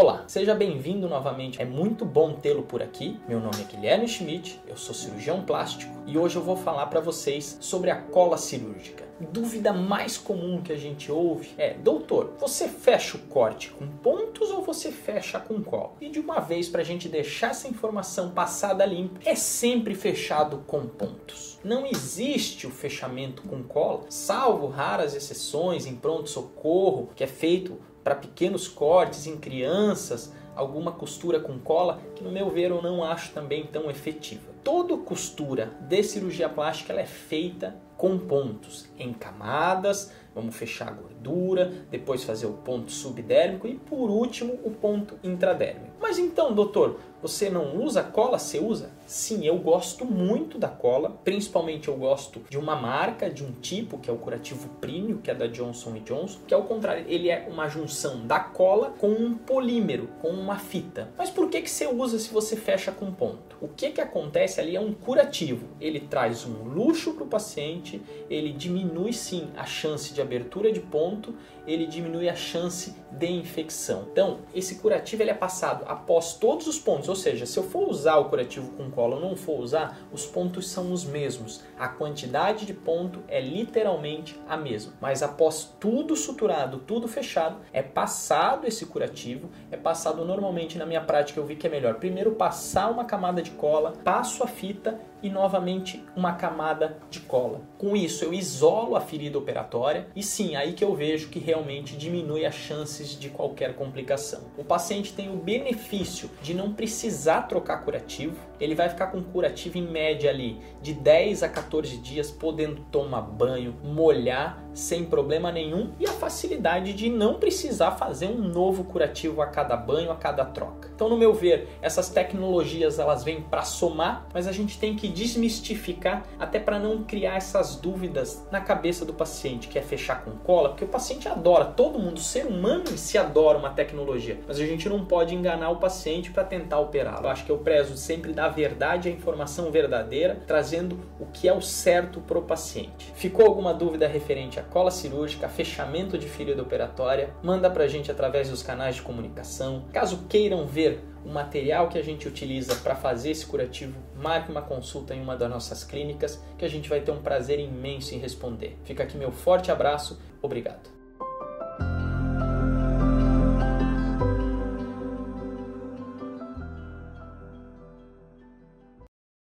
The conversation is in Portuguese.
Olá! Seja bem-vindo novamente. É muito bom tê-lo por aqui. Meu nome é Guilherme Schmidt, eu sou cirurgião plástico e hoje eu vou falar para vocês sobre a cola cirúrgica. Dúvida mais comum que a gente ouve é: doutor, você fecha o corte com pontos ou você fecha com cola? E de uma vez, para a gente deixar essa informação passada limpa, é sempre fechado com pontos. Não existe o fechamento com cola, salvo raras exceções em pronto-socorro, que é feito para pequenos cortes em crianças, alguma costura com cola, que no meu ver eu não acho também tão efetiva. Toda costura de cirurgia plástica ela é feita com pontos em camadas, vamos fechar a gordura, depois fazer o ponto subdérmico e por último o ponto intradérmico. Mas então, doutor, você não usa cola? Você usa? Sim, eu gosto muito da cola, principalmente eu gosto de uma marca, de um tipo, que é o curativo Premium, que é da Johnson Johnson, que ao contrário, ele é uma junção da cola com um polímero, com uma fita. Mas por que, que você usa se você fecha com ponto? O que, que acontece ali é um curativo. Ele traz um luxo para o paciente, ele diminui sim a chance de abertura de ponto, ele diminui a chance de infecção. Então, esse curativo ele é passado após todos os pontos, ou seja, se eu for usar o curativo com cola ou não for usar, os pontos são os mesmos. A quantidade de ponto é literalmente a mesma. Mas após tudo suturado, tudo fechado, é passado esse curativo, é passado normalmente na minha prática eu vi que é melhor primeiro passar uma camada de cola, passo a fita e novamente uma camada de cola. Com isso eu isolo a ferida operatória e sim, aí que eu vejo que realmente diminui as chances de qualquer complicação. O paciente tem o benefício de não precisar trocar curativo, ele vai ficar com curativo em média ali de 10 a 14 dias, podendo tomar banho, molhar sem problema nenhum e a facilidade de não precisar fazer um novo curativo a cada banho, a cada troca. Então, no meu ver, essas tecnologias elas vêm para somar, mas a gente tem que desmistificar até para não criar essas dúvidas na cabeça do paciente, que é fechar com cola, porque o paciente adora, todo mundo, ser humano se adora uma tecnologia, mas a gente não pode enganar o paciente para tentar operá-lo. Eu acho que eu prezo sempre da verdade, a informação verdadeira, trazendo o que é o certo para o paciente. Ficou alguma dúvida referente a cola cirúrgica, fechamento de ferida operatória, manda para a gente através dos canais de comunicação. Caso queiram ver o material que a gente utiliza para fazer esse curativo, marque uma consulta em uma das nossas clínicas que a gente vai ter um prazer imenso em responder. Fica aqui meu forte abraço, obrigado.